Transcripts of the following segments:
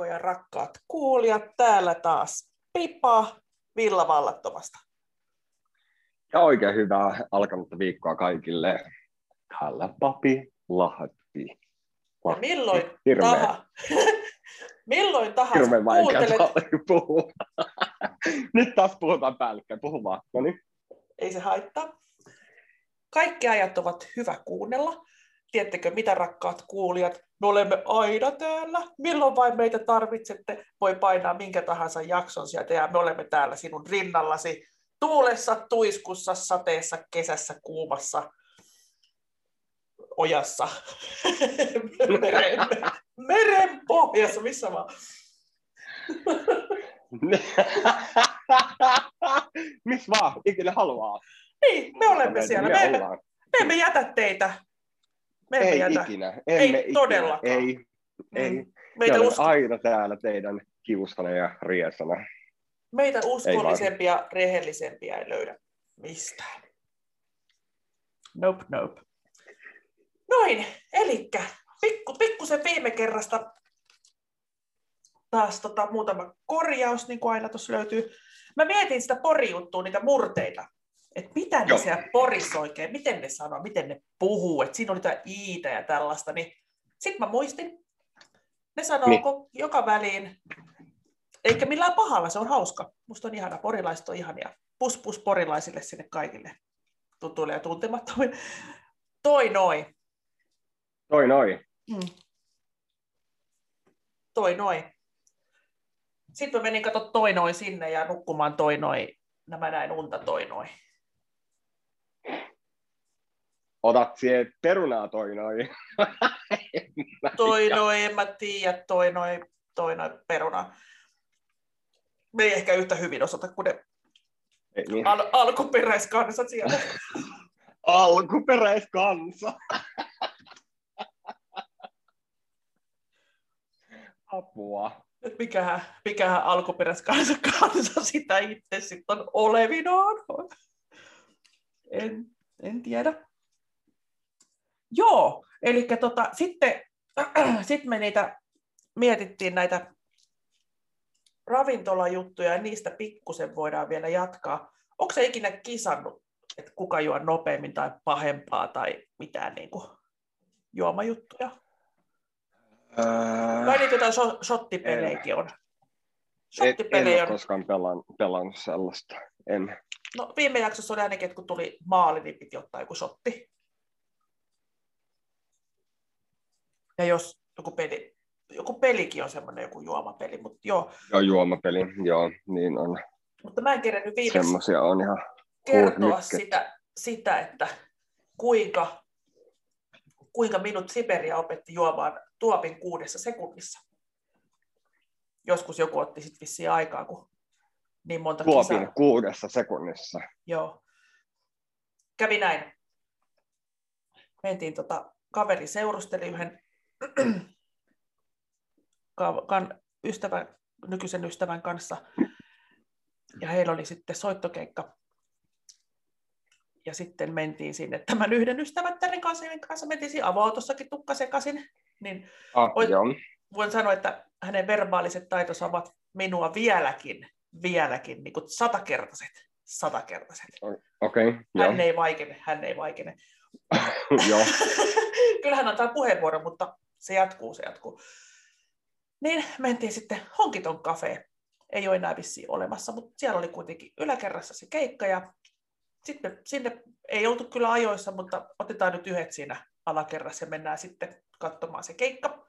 Aikoja, rakkaat kuulijat. Täällä taas Pipa Villavallattomasta. Ja oikein hyvää alkanutta viikkoa kaikille. Täällä Papi Lahti. Ja milloin, Hirveä. taha, milloin tahansa Hirveän kuuntelet, puhua. Nyt taas puhutaan päällekkäin. Puhu vaan. No niin. ei se haittaa. Kaikki ajat ovat hyvä kuunnella. Tiedättekö mitä rakkaat kuulijat? Me olemme aina täällä. Milloin vain meitä tarvitsette, voi painaa minkä tahansa jakson sieltä ja me olemme täällä sinun rinnallasi. Tuulessa, tuiskussa, sateessa, kesässä, kuumassa, ojassa, meren, meren pohjassa, missä vaan. Miss vaan, ikinä haluaa. Niin, me olemme siellä. Me emme, ollaan. me emme jätä teitä. Me emme Ei jätä. ikinä. Emme Ei ikinä. todellakaan. Ei. Ei. Mm. Me Meitä, usko, aina täällä teidän kiusana ja riesana. meitä uskollisempia, rehellisempiä ei löydä mistään. Nope, nope. Noin, elikkä pikku, pikkusen viime kerrasta taas tota, muutama korjaus, niin kuin aina tuossa löytyy. Mä mietin sitä porijuttua, niitä murteita. Että mitä ne Joo. siellä porissa oikein, miten ne sanoo, miten ne puhuu, että siinä oli jotain iitä ja tällaista. Niin sitten mä muistin, ne sanoo Niin. joka väliin, eikä millään pahalla, se on hauska. Musta on ihana, porilaiset on ihania. Pus pus porilaisille sinne kaikille tutuille ja tuntemattomille. Toi noin. Toi noin. Mm. Toi noin. Sitten mä menin kato toi noin sinne ja nukkumaan toi noin. Nämä näin unta toi noin. Otat siihen perunaa toi noin. Toi noin, en mä tiedä, toi noin, toi noin peruna. Me ei ehkä yhtä hyvin osata kuin ne Ei, niin. al- alkuperäiskansat siellä. Alkuperäiskansa. Apua. Et mikähän, mikähän alkuperäiskansa kansa sitä itse sitten on olevinaan. En, en tiedä. Joo, eli tota, sitten sit me niitä mietittiin näitä ravintolajuttuja ja niistä pikkusen voidaan vielä jatkaa. Onko se ikinä kisannut, että kuka juo nopeammin tai pahempaa tai mitään niin kuin, juomajuttuja? Kai niitä jotain so- shottipelejäkin on. En, en Shottipelejä ole koskaan pelan, pelannut sellaista. En. No, viime jaksossa oli ainakin, että kun tuli maali, niin piti ottaa joku shotti. Ja jos joku peli, joku pelikin on semmoinen joku juomapeli, mutta joo. Joo, juomapeli. Joo, niin on. Mutta mä en kerännyt viimeksi Semmoisia on ihan kertoa sitä, sitä, että kuinka, kuinka minut Siberia opetti juomaan tuopin kuudessa sekunnissa. Joskus joku otti sitten vissiin aikaa, kun niin monta Tuopin kisaa. kuudessa sekunnissa. Joo. Kävi näin. Mentiin tota, kaveri seurusteli yhden kan, ystävän, nykyisen ystävän kanssa. Ja heillä oli sitten soittokeikka. Ja sitten mentiin sinne tämän yhden ystävättären kanssa, jonka kanssa mentiin siinä avoautossakin tukka sekaisin. Niin Ah, Oi- joo. voin sanoa, että hänen verbaaliset taitonsa ovat minua vieläkin, vieläkin niin kuin satakertaiset. Satakertaiset. Okei, okay, joo. Hän ei vaikene, hän ei vaikene. joo. Kyllä hän antaa puheenvuoron, mutta se jatkuu, se jatkuu. Niin mentiin sitten Honkiton kafeen. Ei ole enää vissiin olemassa, mutta siellä oli kuitenkin yläkerrassa se keikka ja sitten sinne ei oltu kyllä ajoissa, mutta otetaan nyt yhdet siinä alakerrassa ja mennään sitten katsomaan se keikka.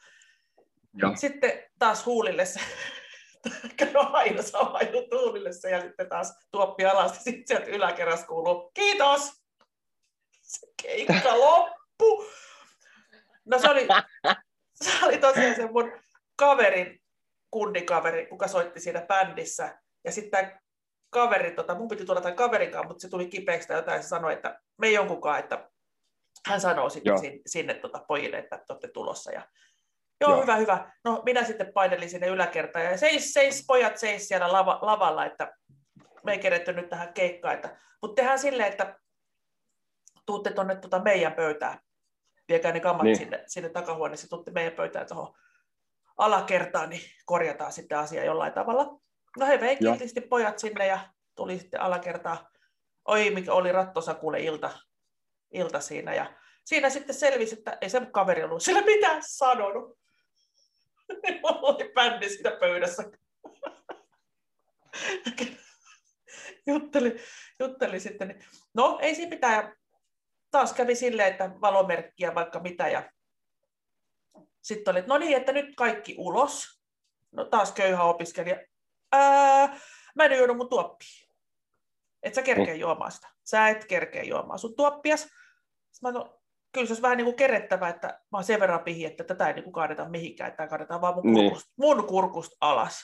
joo. Sitten taas huulille se, no aina sama juttu huulille se ja sitten taas tuoppi alas ja sitten sieltä yläkerrassa kuuluu kiitos! Se keikka loppu! No se oli, se oli tosiaan se mun kaverin, kundikaveri, kuka soitti siinä bändissä. Ja sitten tämä kaveri, tota, mun piti tuoda tämän kaverin kanssa, mutta se tuli kipeäksi tai jotain, ja se sanoi, että me ei jonkunkaan, että hän sanoo sitten sinne, sinne tota, pojille, että te olette tulossa. Ja, Joo, Joo. hyvä, hyvä. No minä sitten painelin sinne yläkertaan ja seis, seis pojat seis siellä lava, lavalla, että me ei keretty nyt tähän keikkaan. Että, mutta tehdään silleen, että tuutte tuonne tuota meidän pöytään. Viekää ne kammat niin. Sinne, sinne takahuoneeseen, tuutte meidän pöytään tuohon alakertaan, niin korjataan sitten asia jollain tavalla. No he vei kiltisti pojat sinne ja tuli sitten alakertaan. Oi, mikä oli rattosa kuule ilta, ilta siinä. Ja siinä sitten selvisi, että ei se kaveri ollut sillä mitään sanonut. Oli bändi siinä pöydässä. jutteli, jutteli sitten. Niin- no, ei siinä mitään. Taas kävi silleen, että valomerkkiä vaikka mitä. Ja sitten oli, että no niin, että nyt kaikki ulos. No taas köyhä opiskelija. Ää, mä en joudu mun tuoppiin. Et sä kerkeä juomaan sitä. Sä et kerkeä juomaan sun tuoppias. Mä no, kyllä se olisi vähän niin kuin kerettävä, että mä oon sen verran pihi, että tätä ei niin kuin kaadeta mihinkään, että tämä kaadetaan vaan mun, niin. kurkusta, mun kurkusta alas.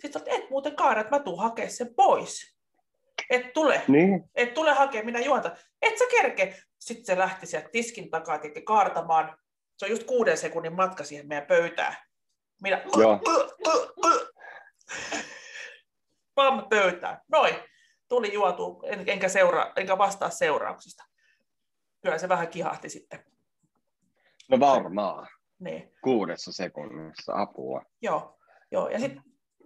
Sitten että et muuten kaada, että mä tuun hakemaan sen pois. Et tule, niin. et tule hakemaan, minä juonta. Et sä kerke. Sitten se lähti sieltä tiskin takaa kaartamaan. Se on just kuuden sekunnin matka siihen meidän pöytään. Minä... Joo. Pam pöytään. Noin. Tuli juotu, en, enkä, seura, enkä vastaa seurauksista. Kyllä se vähän kihahti sitten. No varmaan. Niin. Kuudessa sekunnissa apua. Joo, joo. ja sitten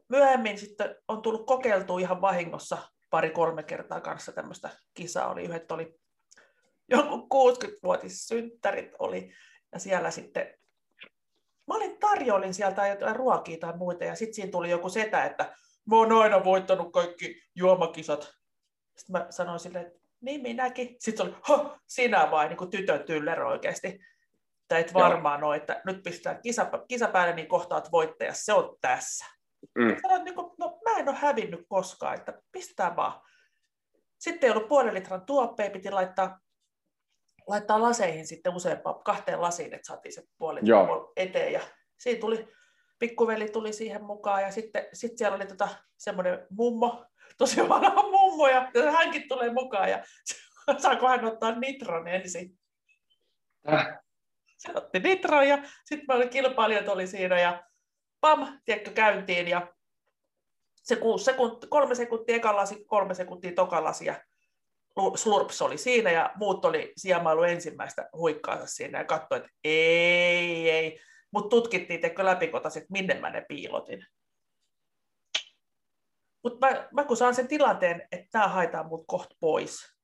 myöhemmin sitten on tullut kokeiltua ihan vahingossa pari-kolme kertaa kanssa tämmöistä kisaa. Oli yhdet oli jonkun 60-vuotis synttärit oli, ja siellä sitten mä olin tarjoilin sieltä jotain ruokia tai muita, ja sitten siinä tuli joku setä, että mä oon aina voittanut kaikki juomakisat. Sitten mä sanoin silleen, että niin minäkin. Sitten oli, ho, sinä vai, niin kuin tytön tyller oikeasti. Tai et varmaan ole, että nyt pistetään kisa, kisa päälle, niin kohtaat voittaja, se on tässä. Mm. Sanoin, niin kuin, no mä en ole hävinnyt koskaan, että pistää vaan. Sitten ei ollut puolen litran tuoppeja, piti laittaa, laittaa laseihin sitten useampaan, kahteen lasiin, että saatiin se puoli eteen. Ja siinä tuli, pikkuveli tuli siihen mukaan ja sitten sit siellä oli tota, semmoinen mummo, tosi vanha mummo, ja hänkin tulee mukaan, ja saako hän ottaa nitron ensin. Äh. Se otti nitron, ja sitten meillä kilpailijat oli siinä, ja pam, tiedätkö, käyntiin, ja se kuusi sekunti, kolme sekuntia eka lasi, kolme sekuntia toka lasi, ja slurps oli siinä, ja muut oli siemailu ensimmäistä huikkaansa siinä, ja katsoi, että ei, ei, mutta tutkittiin, läpikotaisin, että minne mä ne piilotin. Mutta mä, mä kun saan sen tilanteen, että tämä haetaan mut kohta pois.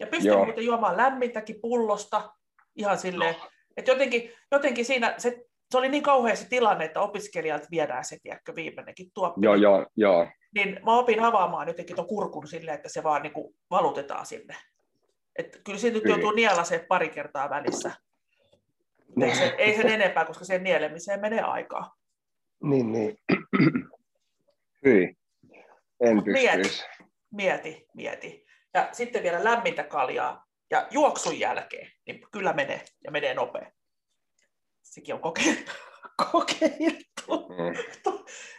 Ja pystyn muuten juomaan lämmintäkin pullosta ihan silleen, no. että jotenkin, jotenkin siinä se, se oli niin kauhea se tilanne, että opiskelijat viedään se, tiedätkö, viimeinenkin tuoppi. Joo, joo, joo. Niin mä opin avaamaan jotenkin tuon kurkun silleen, että se vaan niin kuin valutetaan sinne. Et kyllä siinä nyt joutuu nielaseen pari kertaa välissä. Ei, se, ei sen enempää, koska sen nielemiseen menee aikaa. Niin, niin. Hyi. En mieti, mieti, mieti. Ja sitten vielä lämmintä kaljaa ja juoksun jälkeen, niin kyllä menee ja menee nopea. Sekin on kokeiltu. kokeiltu. Mm.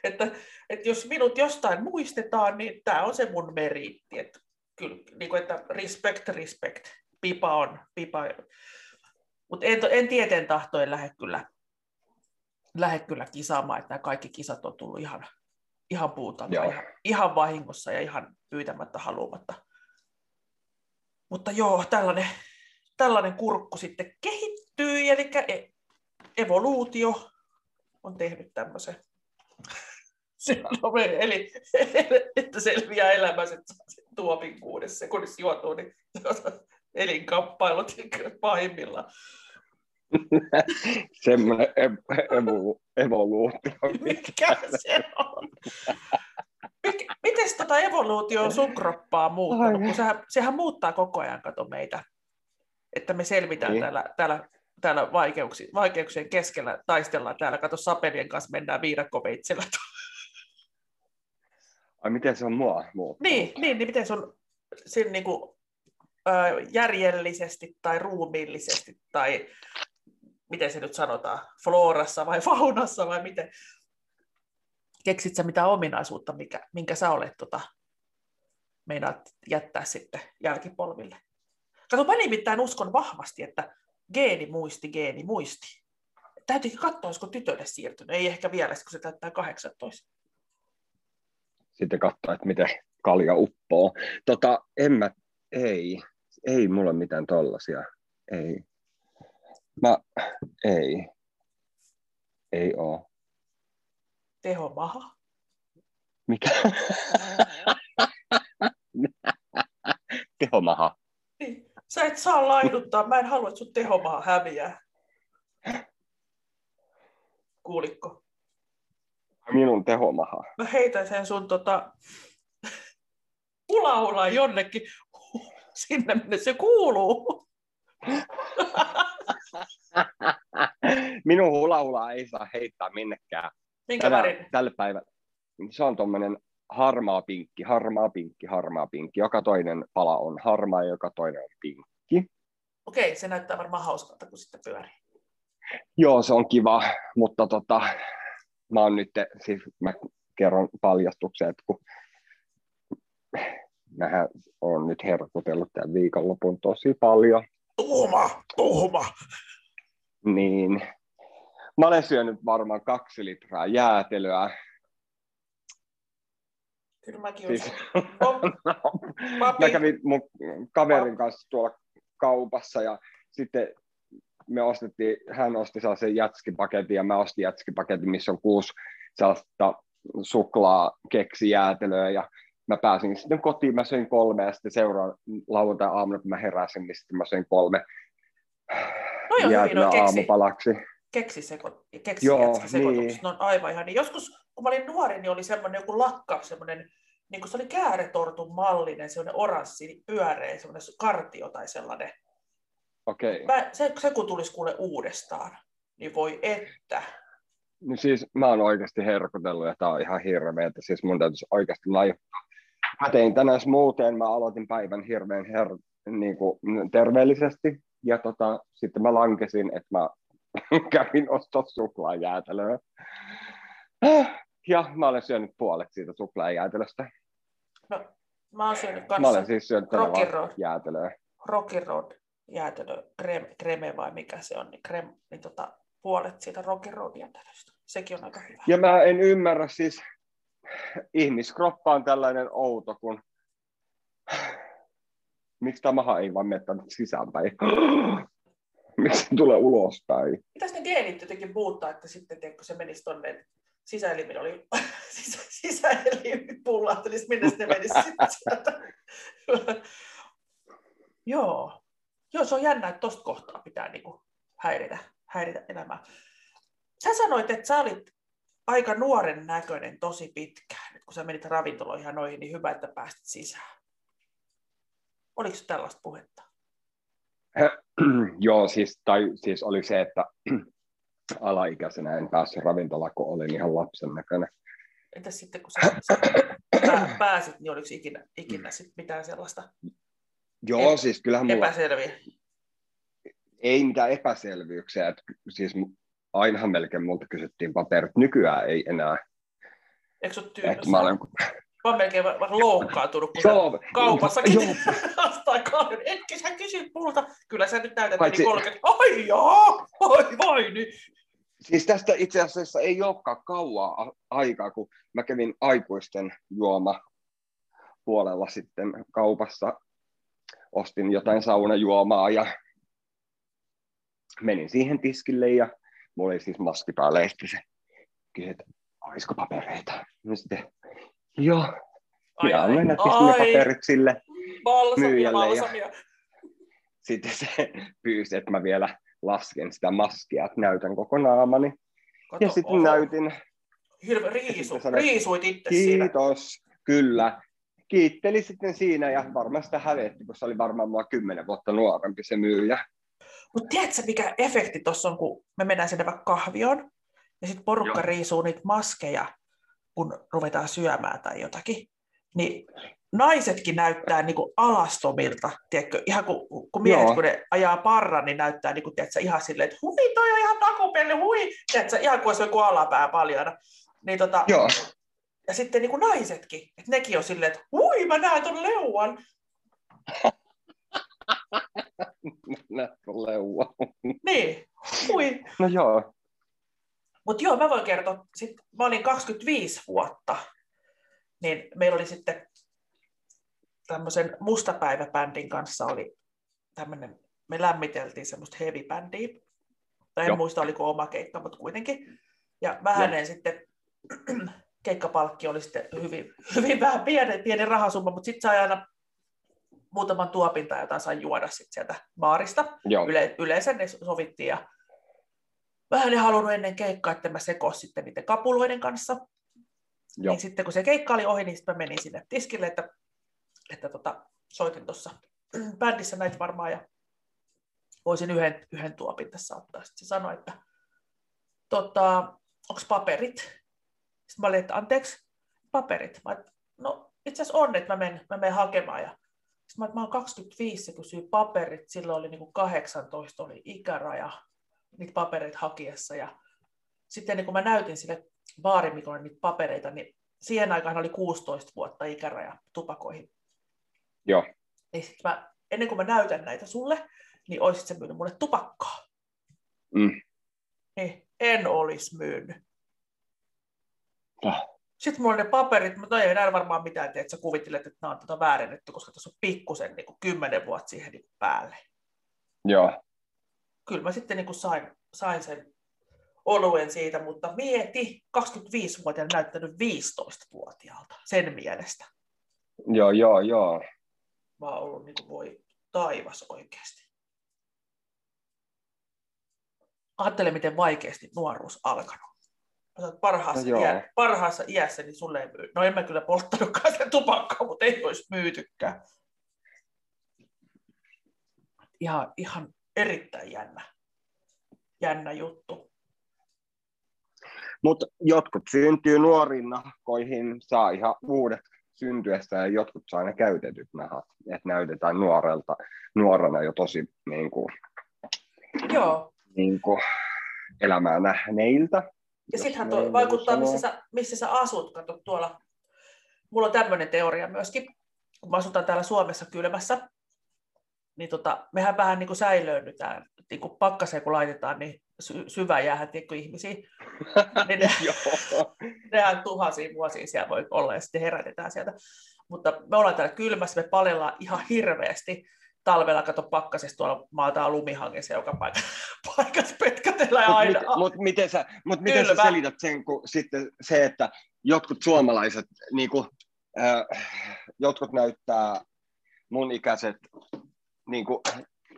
että, että jos minut jostain muistetaan, niin tämä on se mun meriitti. Että, kyllä, niin kuin, että respect, respect. Pipa on, pipa. Mutta en, en tieten tahtoen lähde kyllä, lähde kyllä kisaamaan, että nämä kaikki kisat on tullut ihan ihan puutalta, ihan, ihan vahingossa ja ihan pyytämättä haluamatta. Mutta joo, tällainen, tällainen kurkku sitten kehittyy, eli e- evoluutio on tehnyt tämmöisen. eli että selviää elämässä, että tuopin kuudessa sekunnissa juotuu, niin elinkamppailut pahimmillaan. Semmoinen evo, evoluutio. Mikä se on? Miten tota evoluutio sun kroppaa muuttanut? Kun sehän, sehän muuttaa koko ajan, kato meitä. Että me selvitään niin. täällä, täällä, täällä vaikeuksien, vaikeuksien keskellä, taistellaan täällä. Kato, sapelien kanssa mennään viidakkoveitsellä. Ai miten se on mua muuttanut? Niin, niin, niin miten se on siinä niin kuin, järjellisesti tai ruumiillisesti tai miten se nyt sanotaan, florassa vai faunassa vai miten, keksit sä mitään ominaisuutta, mikä, minkä sä olet tota, meinaat jättää sitten jälkipolville. Kato, mä nimittäin uskon vahvasti, että geeni muisti, geeni muisti. Täytyykin katsoa, olisiko tytölle siirtynyt. Ei ehkä vielä, kun se täyttää 18. Sitten katsoa, että miten kalja uppoo. Tota, en mä, ei, ei mulla mitään tollasia. Ei. Mä, ei. Ei oo. tehomaha? Mikä? Tehomaha. Sä et saa laiduttaa. Mä en halua, että sun tehomaha häviää. Kuulikko? Minun tehomaha. Mä heitän sen sun tota, ulaulaa jonnekin sinne, minne se kuuluu. Minun hula ei saa heittää minnekään. Minkä värin? Tällä päivällä. Se on tuommoinen harmaa pinkki, harmaa pinkki, harmaa pinkki. Joka toinen pala on harmaa ja joka toinen on pinkki. Okei, se näyttää varmaan hauskalta, kun sitten pyörii. Joo, se on kiva, mutta tota, mä oon nyt, siis mä kerron paljastuksen, että kun mähän on nyt herkutellut tämän viikonlopun tosi paljon. Tuhma, tuhma. Niin. Mä olen syönyt varmaan kaksi litraa jäätelöä. Kyllä mäkin Siis, olen. mä kävin mun kaverin kanssa tuolla kaupassa ja sitten me ostettiin, hän osti sellaisen jätskipaketin ja mä ostin jätskipaketin, missä on kuusi sellaista suklaa keksijäätelöä ja mä pääsin sitten kotiin, mä söin kolme ja sitten seuraan lauantai-aamuna, kun mä heräsin, niin sitten mä söin kolme No hyvin on keksi, aamupalaksi. Keksiseko, Joo, keksisekoitukset. niin. Ne on aivan ihan. Niin joskus, kun mä olin nuori, niin oli semmoinen joku lakka, semmoinen, niin kuin se oli kääretortun mallinen, semmoinen oranssi, pyöreä, semmoinen kartio tai sellainen. Okei. Mä, se, se kun tulisi kuule uudestaan, niin voi että. No siis mä oon oikeasti herkutellut ja tää on ihan hirveetä. Siis mun täytyisi oikeasti laittaa. Mä tein tänään muuten, mä aloitin päivän hirveän her, niin kuin, terveellisesti. Ja tota, sitten mä lankesin, että mä kävin ostaa suklaajäätelöä. Ja mä olen syönyt puolet siitä suklaajäätelöstä. No, mä oon syönyt Mä kanssa olen siis syönyt Rocky Road. jäätelöä. Rocky Road jäätelö, kreme, kreme vai mikä se on, niin, krem, niin tota, puolet siitä Rocky Road jäätelöstä. Sekin on aika hyvä. Ja mä en ymmärrä siis, ihmiskroppa on tällainen outo, kun miksi tämä maha ei vaan mene sisäänpäin? miksi se tulee ulospäin? Mitäs ne geenit jotenkin muuttaa, että sitten tiedätkö, se menisi tonne sisäelimin oli sisä, sisäelimin pullahtelisi, minne se menisi sitten. Joo. Joo, se on jännä, että tosta kohtaa pitää niinku häiritä, häiritä elämää. Sä sanoit, että sä olit aika nuoren näköinen tosi pitkään. Kun sä menit ravintoloihin ja noihin, niin hyvä, että päästit sisään. Oliko tällaista puhetta? Joo, siis, tai, siis oli se, että alaikäisenä en päässyt ravintolaan, kun olin ihan lapsen näköinen. Entäs sitten, kun sä, sä pää, pääsit, niin oliko ikinä, ikinä sit mitään sellaista Joo, Ep- siis kyllähän mulla epäselviä? ei mitään epäselvyyksiä. Että siis ainahan melkein multa kysyttiin paperit. Nykyään ei enää. Eikö se ole tyydyssä? mä olen... Mä oon melkein vähän loukkaantunut, kun Joo, kaupassakin joo. vastaan kahden. Etkö sä kysyt multa? Kyllä sä nyt näytät Paitsi- yli 30. Ai jaa, ai vai niin. Siis tästä itse asiassa ei olekaan kauaa aikaa, kun mä kävin aikuisten juoma puolella sitten kaupassa. Ostin jotain saunajuomaa ja menin siihen tiskille ja mulla oli siis maski päällä ja sitten se kysyi, että olisiko papereita. Ja sitten, joo, Ai, ja ai, annoin ai, paperit sille. balsamia, myyjälle ja- balsamia. Sitten se pyysi, että mä vielä lasken sitä maskia, että näytän koko naamani. Kato, Ja sitten näytin, Hirve riisu, sitten sanoin, riisuit itse siinä. kiitos, kyllä. Kiitteli sitten siinä ja varmaan sitä hävetti, kun se oli varmaan mua kymmenen vuotta nuorempi se myyjä. Mutta tiedätkö, mikä efekti tuossa on, kun me mennään sinne vaikka kahvioon, ja sitten porukka Joo. riisuu niitä maskeja, kun ruvetaan syömään tai jotakin. Niin naisetkin näyttää niinku alastomilta, tiedätkö? Ihan kun, kun miehet, Joo. kun ne ajaa parran, niin näyttää niinku, tiedätkö, ihan silleen, että hui, toi on ihan takupelli, hui, tiedätkö, ihan kuin olisi joku alapää paljana. Niin tota, Joo, ja sitten niin kuin naisetkin, että nekin on silleen, että hui, mä näen ton leuan. näet kun leua. Niin, hui. No joo, Mutta joo, mä voin kertoa, sit mä olin 25 vuotta, niin meillä oli sitten tämmöisen mustapäiväbändin kanssa oli tämmöinen, me lämmiteltiin semmoista heavy-bändiä. Tai en Joo. muista, oliko oma keikka, mutta kuitenkin. Ja mä hänen sitten keikkapalkki oli sitten hyvin, hyvin vähän pieni, pieni rahasumma, mutta sitten sai aina muutaman tuopin tai jotain sai juoda sit sieltä baarista. Yle, yleensä ne sovittiin ja vähän en halunnut ennen keikkaa, että mä sekoisin sitten niiden kapuloiden kanssa. Joo. Niin sitten kun se keikka oli ohi, niin sitten mä menin sinne tiskille, että, että tota, soitin tuossa bändissä näitä varmaan ja voisin yhden, yhden tuopin tässä ottaa. Sitten se sanoi, että tota, onko paperit? Sitten mä olin, että anteeksi, paperit. Mä, että, no itse asiassa on, että mä menen, mä menen hakemaan. Ja sitten mä, että mä oon 25, se kysyy paperit, silloin oli niin kuin 18 oli ikäraja niitä papereita hakiessa. Ja sitten niin kun mä näytin sille baarimikolle niitä papereita, niin siihen aikaan oli 16 vuotta ikäraja tupakoihin. Joo. Niin sit mä, ennen kuin mä näytän näitä sulle, niin olisit se myynyt mulle tupakkaa. Mm. Niin, en olisi myynyt. Ah. Sitten mulla oli ne paperit, mutta ei enää varmaan mitään tee, että sä kuvittelet, että nämä on tota väärennetty, koska tässä on pikkusen niin kuin kymmenen vuotta siihen niin päälle. Joo. Kyllä mä sitten niin kuin sain, sain sen oluen siitä, mutta mieti, 25-vuotiaana näyttänyt 15-vuotiaalta sen mielestä. Joo, joo, joo. Mä oon ollut niin kuin voi taivas oikeasti. Ajattele, miten vaikeasti nuoruus alkanut. Parhaassa, no iä, parhaassa iässä, niin sulle ei myy. No en mä kyllä polttanutkaan sen tupakkaa, mutta ei olisi myytykään. Ihan, ihan erittäin jännä, jännä juttu. Mutta jotkut syntyy nuoriin nahkoihin, saa ihan uudet syntyessä ja jotkut saa ne käytetyt nahat, että näytetään nuorelta, nuorena jo tosi niin kuin, Joo. Niin kuin, elämää nähneiltä. Ja sittenhän tuo vaikuttaa, missä sä, missä sä asut. Kato tuolla, mulla on tämmöinen teoria myöskin, kun mä asutaan täällä Suomessa kylmässä, niin tota, mehän vähän niin kuin säilöönnytään, niin kuin pakkaseen kun laitetaan, niin sy- syvä jäähän tiedätkö, ihmisiä. niin ne, nehän tuhansia vuosia siellä voi olla ja sitten herätetään sieltä. Mutta me ollaan täällä kylmässä, me palellaan ihan hirveästi. Talvella kato pakkasesta tuolla maataan lumihangessa joka paikassa, paikassa petkätellään mut aina. Mutta miten, sä, mut miten sä selität sen, kun sitten se, että jotkut suomalaiset, niin kuin, äh, jotkut näyttää mun ikäiset niin kuin,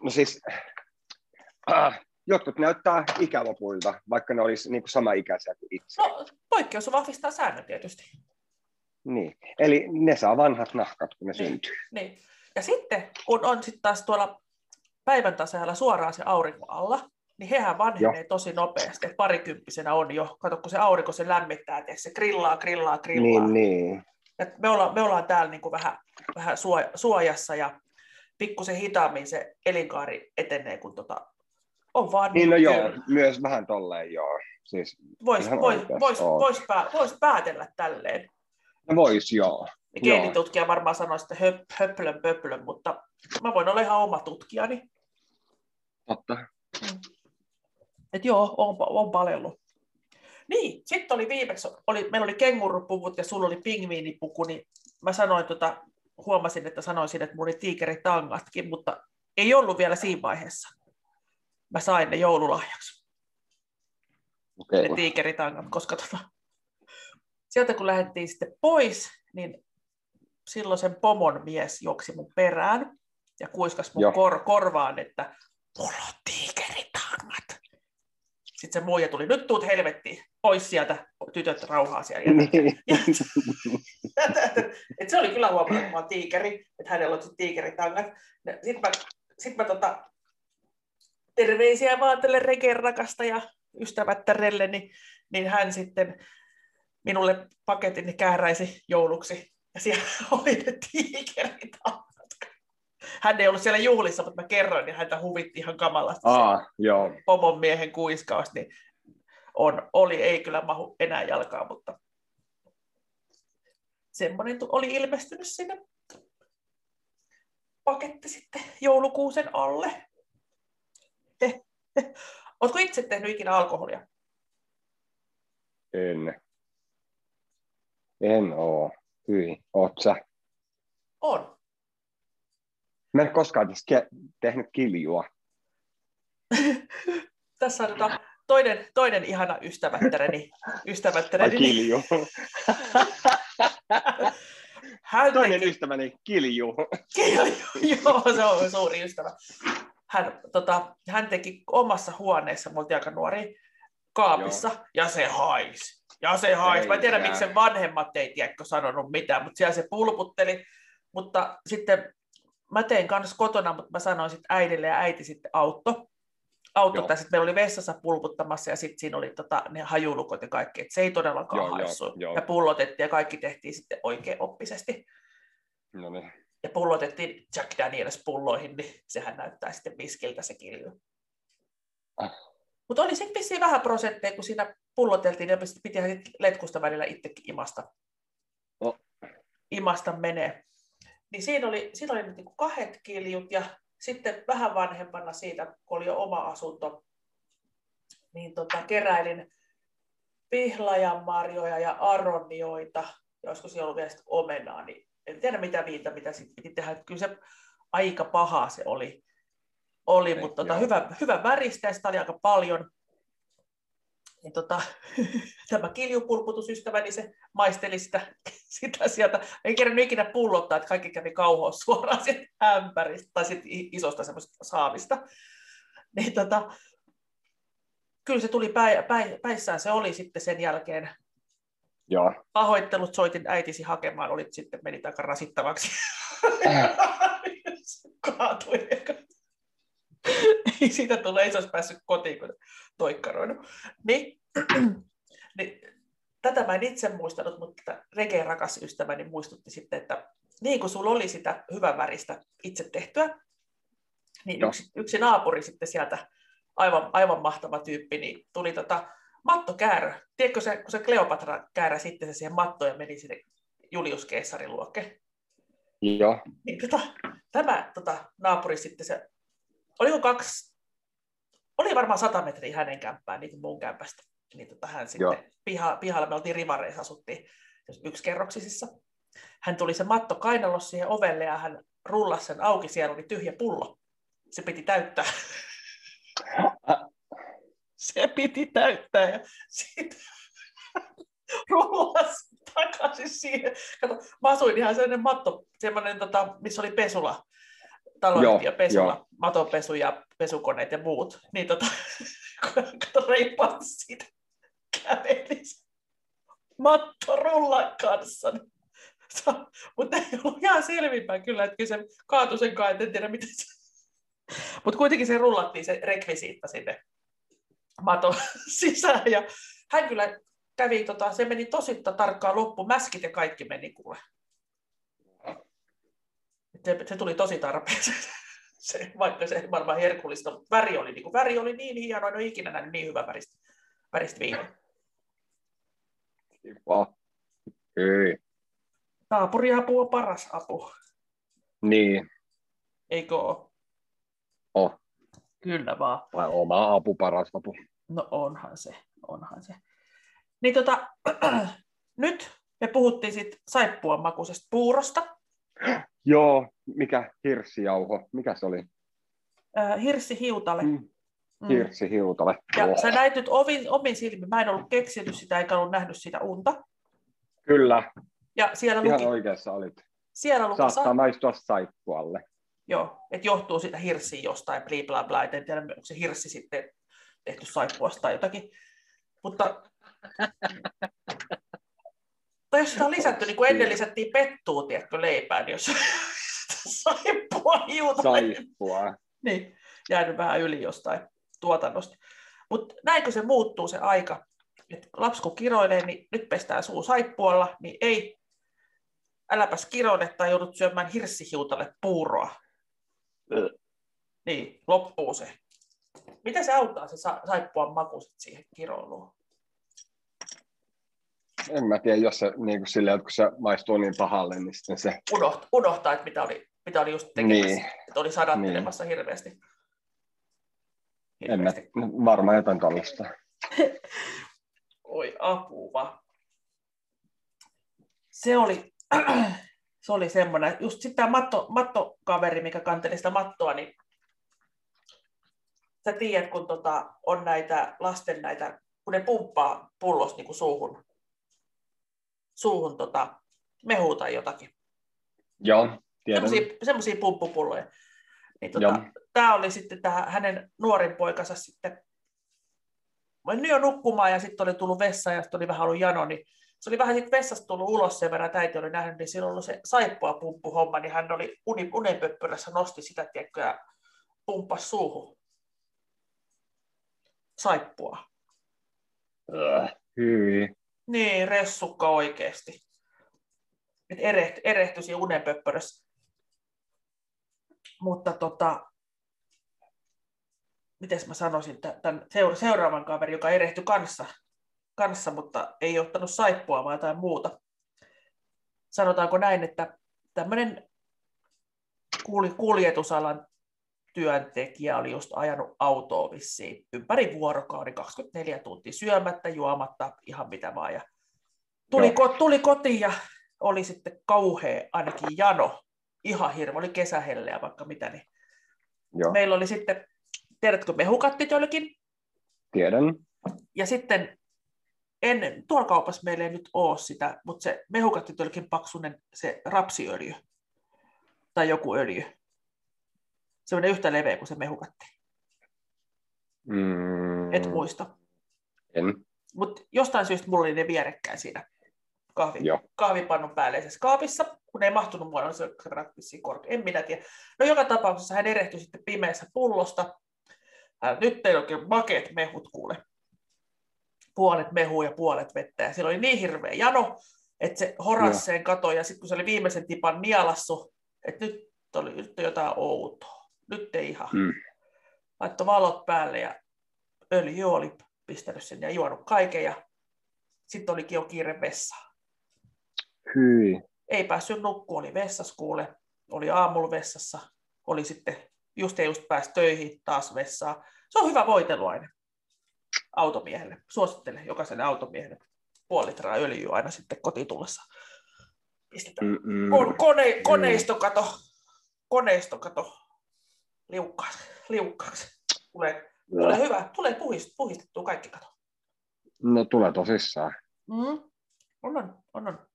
no siis, äh, jotkut näyttää ikälopuilta, vaikka ne olisi niin kuin sama ikäisiä kuin itse. No, poikkeus vahvistaa säännöt tietysti. Niin, eli ne saa vanhat nahkat, kun ne niin, syntyy. Niin. Ja sitten, kun on sitten taas tuolla päivän tasalla suoraan se aurinko alla, niin hehän vanhenee Joo. tosi nopeasti. Et parikymppisenä on jo, kato kun se aurinko se lämmittää, että se grillaa, grillaa, grillaa. Niin, niin. Et me, ollaan, me ollaan täällä niin kuin vähän, vähän suojassa ja pikkusen hitaammin se elinkaari etenee, kun tota, on vaan niin, no joo, myös vähän tolleen joo. Siis Voisi vois, vois, vois, pää, vois päätellä tälleen. No vois joo. Geenitutkija varmaan sanoisi, että höp, höplön pöplön, mutta mä voin olla ihan oma tutkijani. Totta. Mm. Et joo, on, on palellut. Niin, sitten oli viimeksi, oli, meillä oli kengurupuvut ja sulla oli pingviinipuku, niin mä sanoin tota huomasin, että sanoisin, että mulla oli tiikeritangatkin, mutta ei ollut vielä siinä vaiheessa. Mä sain ne joululahjaksi. Okay. Ne tiikeritangat, koska tota, sieltä kun lähdettiin sitten pois, niin silloin sen pomon mies juoksi mun perään ja kuiskas mun kor- korvaan, että mulla on tiikeritangat. Sitten se muija tuli, nyt tuut helvettiin, pois sieltä, tytöt rauhaa siellä. Niin. et se oli kyllä huomannut, että mä oon tiikeri, että hänellä on tiikeritangat. Sitten mä, sit mä tota, terveisiä vaan tälle Regen rakasta ystävättärelle, niin, niin hän sitten minulle paketin niin kääräisi jouluksi. Ja siellä oli ne tiikeritangat. Hän ei ollut siellä juhlissa, mutta mä kerroin, niin häntä huvitti ihan kamalasti Aa, joo. pomon miehen kuiskaus, niin on, oli, ei kyllä mahu enää jalkaa, mutta semmoinen oli ilmestynyt sinne paketti sitten joulukuusen alle. Oletko itse tehnyt ikinä alkoholia? En. En oo. Hyi, oot sä? On. Mä en koskaan tehnyt kiljua. Tässä on tota, toinen, toinen ihana ystävättäreni. ystävättäreni Ai kilju. hän Toinen teki, ystäväni kilju. kilju, joo, se on suuri ystävä. Hän, tota, hän teki omassa huoneessa, me oltiin aika nuori, kaapissa, joo. ja se haisi. Ja se haisi. Mä en tiedä, miksi sen vanhemmat ei tiedäkö sanonut mitään, mutta siellä se pulputteli. Mutta sitten mä tein kanssa kotona, mutta mä sanoin sitten äidille ja äiti sitten auttoi. Auttoi, Joo. tai sitten meillä oli vessassa pulputtamassa ja sitten siinä oli tota, ne hajulukot ja kaikki, että se ei todellakaan Joo, joo, haissu. joo. Ja pullotettiin ja kaikki tehtiin sitten oikein oppisesti. No niin. Ja pullotettiin Jack Daniels pulloihin, niin sehän näyttää sitten viskiltä se kilju. Ah. Mutta oli sitten vissiin vähän prosentteja, kun siinä pulloteltiin, ja pitihän sit letkusta välillä itsekin imasta. No. Imasta menee. Niin siinä oli, siinä oli nyt niinku kahdet kiljut, ja sitten vähän vanhempana siitä, kun oli jo oma asunto, niin tota, keräilin pihlajanmarjoja ja aronnioita, ja olisiko siellä ollut vielä omenaa, niin en tiedä mitä viitä, mitä sitten piti tehdä. Että Kyllä se aika paha se oli, oli Niin, mutta tota, hyvä, hyvä väristä ja sitä oli aika paljon. Niin tota, tämä kiljupulputusystäväni, se maisteli sitä, sitä sieltä. Ei kerännyt ikinä pullottaa, että kaikki kävi kauhoa suoraan sieltä ämpäristä tai sit isosta semmoista saavista. Niin tota, kyllä se tuli päi, päi, päissään, se oli sitten sen jälkeen Joo. pahoittelut, soitin äitisi hakemaan, olit sitten meni aika rasittavaksi. Kaatui. Ei siitä tule, ei se olisi päässyt kotiin, kun toikkaroinut. Niin, niin, tätä mä en itse muistanut, mutta Rege rakas ystäväni muistutti sitten, että niin kuin sulla oli sitä hyvän väristä itse tehtyä, niin Joo. yksi, yksi naapuri sitten sieltä, aivan, aivan mahtava tyyppi, niin tuli tota mattokäärö. Tiedätkö se, kun se Kleopatra käärä sitten se siihen mattoon ja meni sinne Julius Keesarin luokke? Joo. Niin tota, tämä tota, naapuri sitten se, oliko kaksi, oli varmaan sata metriä hänen kämppään, niin kuin mun kämpästä. Niin tota, hän Joo. sitten piha, pihalla, me oltiin rivareissa, asuttiin yksikerroksisissa. Hän tuli se matto kainalossa siihen ovelle ja hän rullasi sen auki, siellä oli tyhjä pullo. Se piti täyttää. se piti täyttää ja sitten rullasi takaisin siihen. Kato, mä asuin ihan sellainen matto, semmoinen, tota, missä oli pesula, taloyhtiö Joo, pesula, joo. matonpesu ja pesukoneet ja muut. Niin tota, kato reippaasti siitä käveli se matto rullan kanssa. Mutta ei ollut ihan selvinpäin kyllä, että se kaatui sen kanssa, en tiedä miten se... Mutta kuitenkin se rullattiin se rekvisiitta sinne maton sisään ja hän kyllä kävi, tota, se meni tosi tarkkaan loppu, mäskit ja kaikki meni kuule. Se, se tuli tosi tarpeeseen, se, vaikka se varmaan herkullista, mutta väri oli, niin kuin, väri oli niin hieno, en ole ikinä nähnyt niin hyvä väristä, väristä viiniä. Kiva. Ei. Naapuriapu on paras apu, Niin. eikö ole? Oh. Kyllä vaan. Vai oma apu paras apu. No onhan se, onhan se. Niin tota, nyt me puhuttiin sit saippuan makuisesta puurosta. Joo, mikä hirssijauho? Mikä se oli? Äh, hirssi hiutale. Mm. Mm. Hirssihiutale. Ja Oh. sä näit nyt omin, omin silmin, mä en ollut keksinyt sitä eikä ollut nähnyt sitä unta. Kyllä, Ja siellä ihan luki, oikeassa olit. siellä luki Saattaa sa- maistua saippualle. joo, että johtuu sitä hirssiä jostain, bla bla bla, et en tiedä, onko se hirssi sitten tehty saippuasta tai jotakin. Mutta tai jos sitä on lisätty, niin kuin ennen lisättiin pettua, tiedätkö, leipään, jos saippua hiuta, Saippua. niin jäänyt vähän yli jostain tuotannosta. Mutta näinkö se muuttuu se aika, että lapsi kun kiroilee, niin nyt pestään suu saippualla, niin ei, äläpäs kiroile tai joudut syömään hirssihiutalle puuroa. Ö. Niin, loppuu se. Mitä se auttaa se sa- saippuan maku siihen kiroiluun? En mä tiedä, jos se niin kuin silleen, että kun se maistuu niin pahalle, niin sitten se... Unoht, unohtaa, että mitä oli, mitä oli just tekemässä. Niin. Että oli sadattelemassa hirveästi. En mä, hirveästi. varmaan jotain tällaista. Oi apua. Se oli, se oli semmoinen, just sitten tämä matto, mattokaveri, mikä kanteli sitä mattoa, niin sä tiedät, kun tota, on näitä lasten näitä, kun ne pumppaa pullosta niin suuhun, suuhun tota, mehua tai jotakin. Joo, tiedän. Semmoisia pumppupulloja. Niin tota, tämä oli sitten tämä hänen nuorin poikansa sitten, mä jo nukkumaan ja sitten oli tullut vessaan ja sitten oli vähän ollut jano, niin se oli vähän sitten vessasta tullut ulos sen verran, että äiti oli nähnyt, niin silloin ollut se saippua pumppuhomma, niin hän oli uni, nosti sitä, tiedätkö, ja pumppasi suuhun saippua. Äh, hyi. Niin, ressukka oikeasti. Et erehty, erehtyi siinä unenpöppörössä. Mutta tota, miten mä sanoisin, tämän seuraavan kaverin, joka erehtyi kanssa, kanssa, mutta ei ottanut saippua vaan jotain muuta. Sanotaanko näin, että tämmöinen kuljetusalan työntekijä oli just ajanut autoa vissiin ympäri vuorokauden, 24 tuntia syömättä, juomatta, ihan mitä vaan. Ja tuli, ko, tuli kotiin ja oli sitten kauhea ainakin jano, ihan hirveä, oli kesähelleä vaikka mitä. Niin Joo. Meillä oli sitten, tiedätkö, mehukattitöljkin? Tiedän. Ja sitten en, tuolla kaupassa meillä ei nyt ole sitä, mutta se mehukattitöljkin paksunen se rapsiöljy tai joku öljy, semmoinen yhtä leveä kuin se mehukatti. Mm. Et muista. En. Mutta jostain syystä mulla oli ne vierekkäin siinä kahvi, kahvipannun päälleisessä kaapissa, kun ei mahtunut mua, se vissiin korkea, en minä tiedä. No joka tapauksessa hän erehtyi sitten pimeässä pullosta. Hän, nyt teillä oikein makeet mehut kuule. Puolet mehua ja puolet vettä. Ja siellä oli niin hirveä jano, että se horasseen katoa. Ja sitten kun se oli viimeisen tipan nielassu, että nyt oli nyt jotain outoa nyt ei ihan. Mm. Laittoi valot päälle ja öljy oli pistänyt sen ja juonut kaiken ja sitten olikin jo kiire vessaan. Hyi. Ei päässyt nukkua, oli vessassa kuule, oli aamulla vessassa, oli sitten just ei just pääsi töihin taas vessaan. Se on hyvä voiteluaine automiehelle. Suosittelen jokaiselle automiehelle puoli litraa öljyä aina sitten kotiin tullessa. Pistetään kone, koneistokato, koneistokato liukkaaksi. liukkaaksi. Tulee, tulee hyvä, tulee puhist, puhistettua kaikki kato. No tulee tosissaan. Mm. On, on, on, on.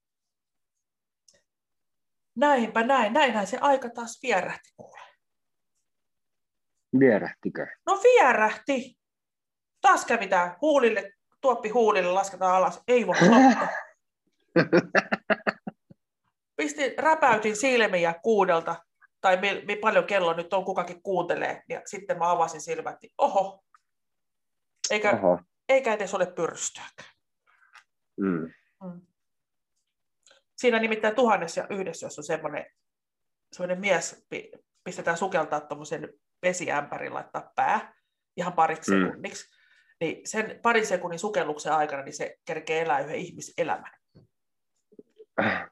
Näinpä näin, näinhän se aika taas vierähti kuule. Vierähtikö? No vierähti. Taas kävi tää huulille, tuoppi huulille, lasketaan alas. Ei voi Pistin, räpäytin silmiä kuudelta tai mi, mi paljon kello nyt on, kukakin kuuntelee, ja sitten mä avasin silmät, niin oho, eikä, oho. eikä edes ole pyrstöäkään. Mm. Mm. Siinä nimittäin tuhannessa ja yhdessä, jos on semmoinen, semmoinen mies, pistetään sukeltaa tuommoisen vesiämpärin, laittaa pää ihan pariksi mm. sekunniksi, niin sen parin sekunnin sukelluksen aikana niin se kerkee elää yhden ihmiselämän. Äh.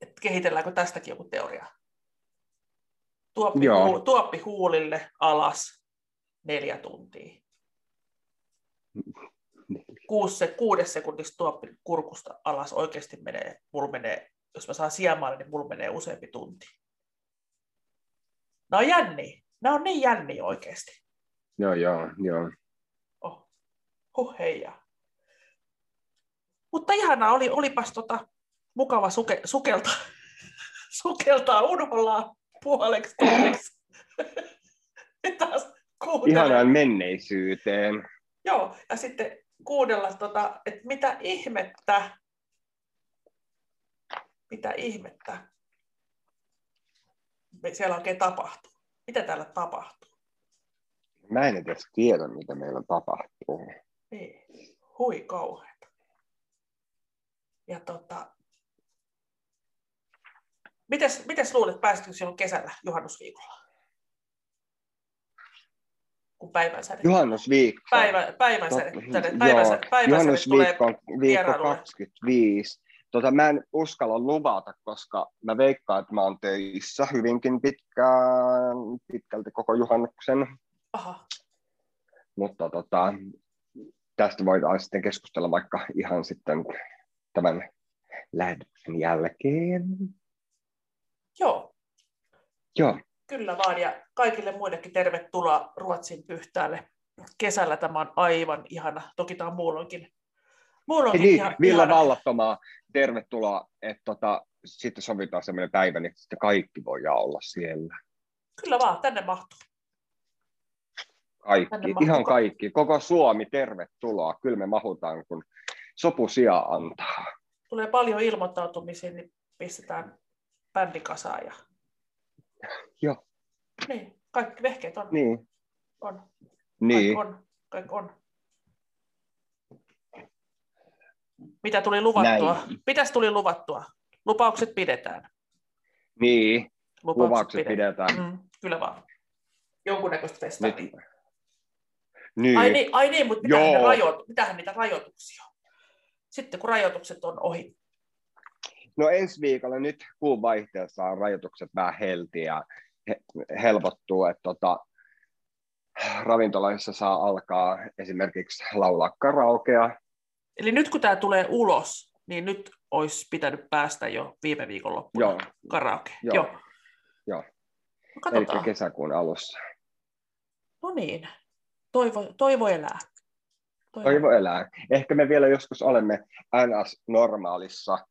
Et kehitelläänkö tästäkin joku teoria? Tuoppi, huu, tuoppi huulille alas neljä tuntia. Kuusi, se, kuudes sekunnista tuoppi kurkusta alas oikeasti menee, mulla menee, jos mä saan sijamaalle, niin mulla menee useampi tunti. Nämä on jänniä. Nämä on niin jänniä oikeasti. Joo, joo, joo. Oh. Huh, heija. Mutta ihanaa oli, olipas tota, mukava suke, sukelta, sukeltaa unhollaan puoleksi tunniksi. taas Ihanaan menneisyyteen. Joo, ja sitten kuunnella, tota, että mitä ihmettä, mitä ihmettä siellä oikein tapahtuu. Mitä täällä tapahtuu? Mä en edes tiedä, mitä meillä tapahtuu. Niin, hui kauheeta. Ja tota, Mites, mites luulet, pääsitkö silloin kesällä juhannusviikolla? Kun päivänsäde. Juhannusviikko. Päivä, päivänsäde. Päivänsäde, päivänsäde, päivänsäde on viikko 25. Tota, mä en uskalla luvata, koska mä veikkaan, että mä oon töissä hyvinkin pitkään, pitkälti koko juhannuksen. Aha. Mutta tota, tästä voidaan sitten keskustella vaikka ihan sitten tämän lähetyksen jälkeen. Joo. Joo. Kyllä vaan, ja kaikille muillekin tervetuloa Ruotsin pyhtäälle kesällä tämä on aivan ihana. Toki tämä on muulloinkin. muulloinkin niin, ihan, Villa ihana. Vallattomaa, tervetuloa, että tota, sitten sovitaan semmoinen päivä, niin sitten kaikki voi olla siellä. Kyllä vaan, tänne mahtuu. Kaikki, Tänne mahtuu ihan ka- kaikki. Koko Suomi, tervetuloa. Kyllä me mahutaan, kun sopu sijaa antaa. Tulee paljon ilmoittautumisia, niin pistetään bändi kasaan. Ja... Joo. Niin, kaikki vehkeet on. Niin, on. Kaikki niin. on. Kaikki on. Mitä tuli luvattua? Näin. Mitäs tuli luvattua? Lupaukset pidetään. Niin, Lupaukset, luvaukset pidetään. Mm, kyllä vaan. Jonkunnäköistä Nyt, festaria. niin. Ai niin, ai niin mutta mitähän, rajoit, mitähän niitä rajoituksia on? Sitten kun rajoitukset on ohi. No ensi viikolla nyt kuun vaihteessa on rajoitukset vähän helti ja he, helpottuu, että tota, ravintoloissa saa alkaa esimerkiksi laulaa karaokea. Eli nyt kun tämä tulee ulos, niin nyt olisi pitänyt päästä jo viime viikon loppuna Joo, karaoke. Joo. Joo. Joo. No, eli kesäkuun alussa. No niin. Toivo, toivo elää. Toivo elää. Ehkä me vielä joskus olemme NS-normaalissa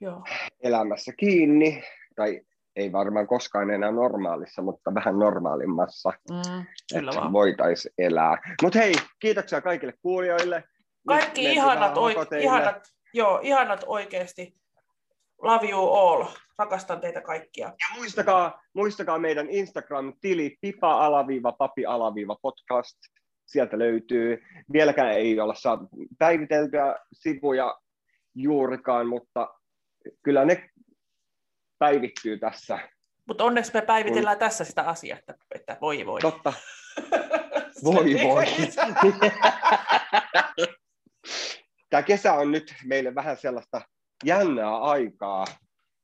Joo. elämässä kiinni, tai ei varmaan koskaan enää normaalissa, mutta vähän normaalimmassa, Mm, kyllä että vaan. voitaisiin elää. Mutta hei, kiitoksia kaikille kuulijoille. Nyt Kaikki mentiin ihanat, oi, ihanat, joo, ihanat oikeasti. Love you all. Rakastan teitä kaikkia. Ja muistakaa, muistakaa meidän Instagram-tili pipa-papi-podcast. Sieltä löytyy. Vieläkään ei olla saatu päiviteltyä sivuja juurikaan, mutta kyllä ne päivittyy tässä. Mutta onneksi me päivitellään tässä sitä asiaa, että, että voi voi. Totta. Voi voi. Tämä kesä on nyt meille vähän sellaista jännää aikaa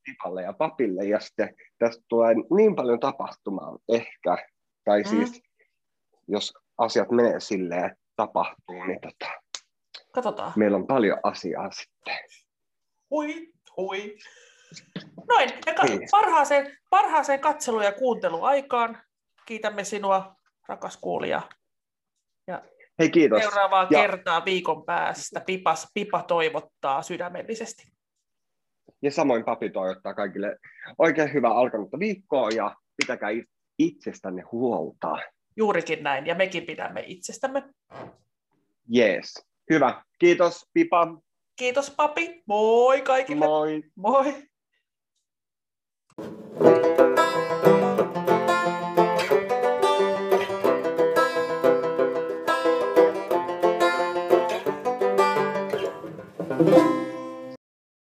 pipalle ja papille, ja sitten tästä tulee niin paljon tapahtumaa ehkä, tai Mm. siis jos asiat menee silleen, että tapahtuu, niin tota, Katsotaan. meillä on paljon asiaa sitten. Hui, hui. Noin, ja ka- Niin. parhaaseen, parhaaseen katselu- ja kuunteluaikaan kiitämme sinua, rakas kuulija. Hei kiitos. Seuraavaa Ja- kertaa viikon päästä Pipas, Pipa toivottaa sydämellisesti. Ja samoin papi toivottaa kaikille oikein hyvää alkanutta viikkoa ja pitäkää it- itsestänne huolta. Juurikin näin, ja mekin pidämme itsestämme. Jees. Hyvä. Kiitos, Pipa. Kiitos papi, moi kaikille, Moi. moi.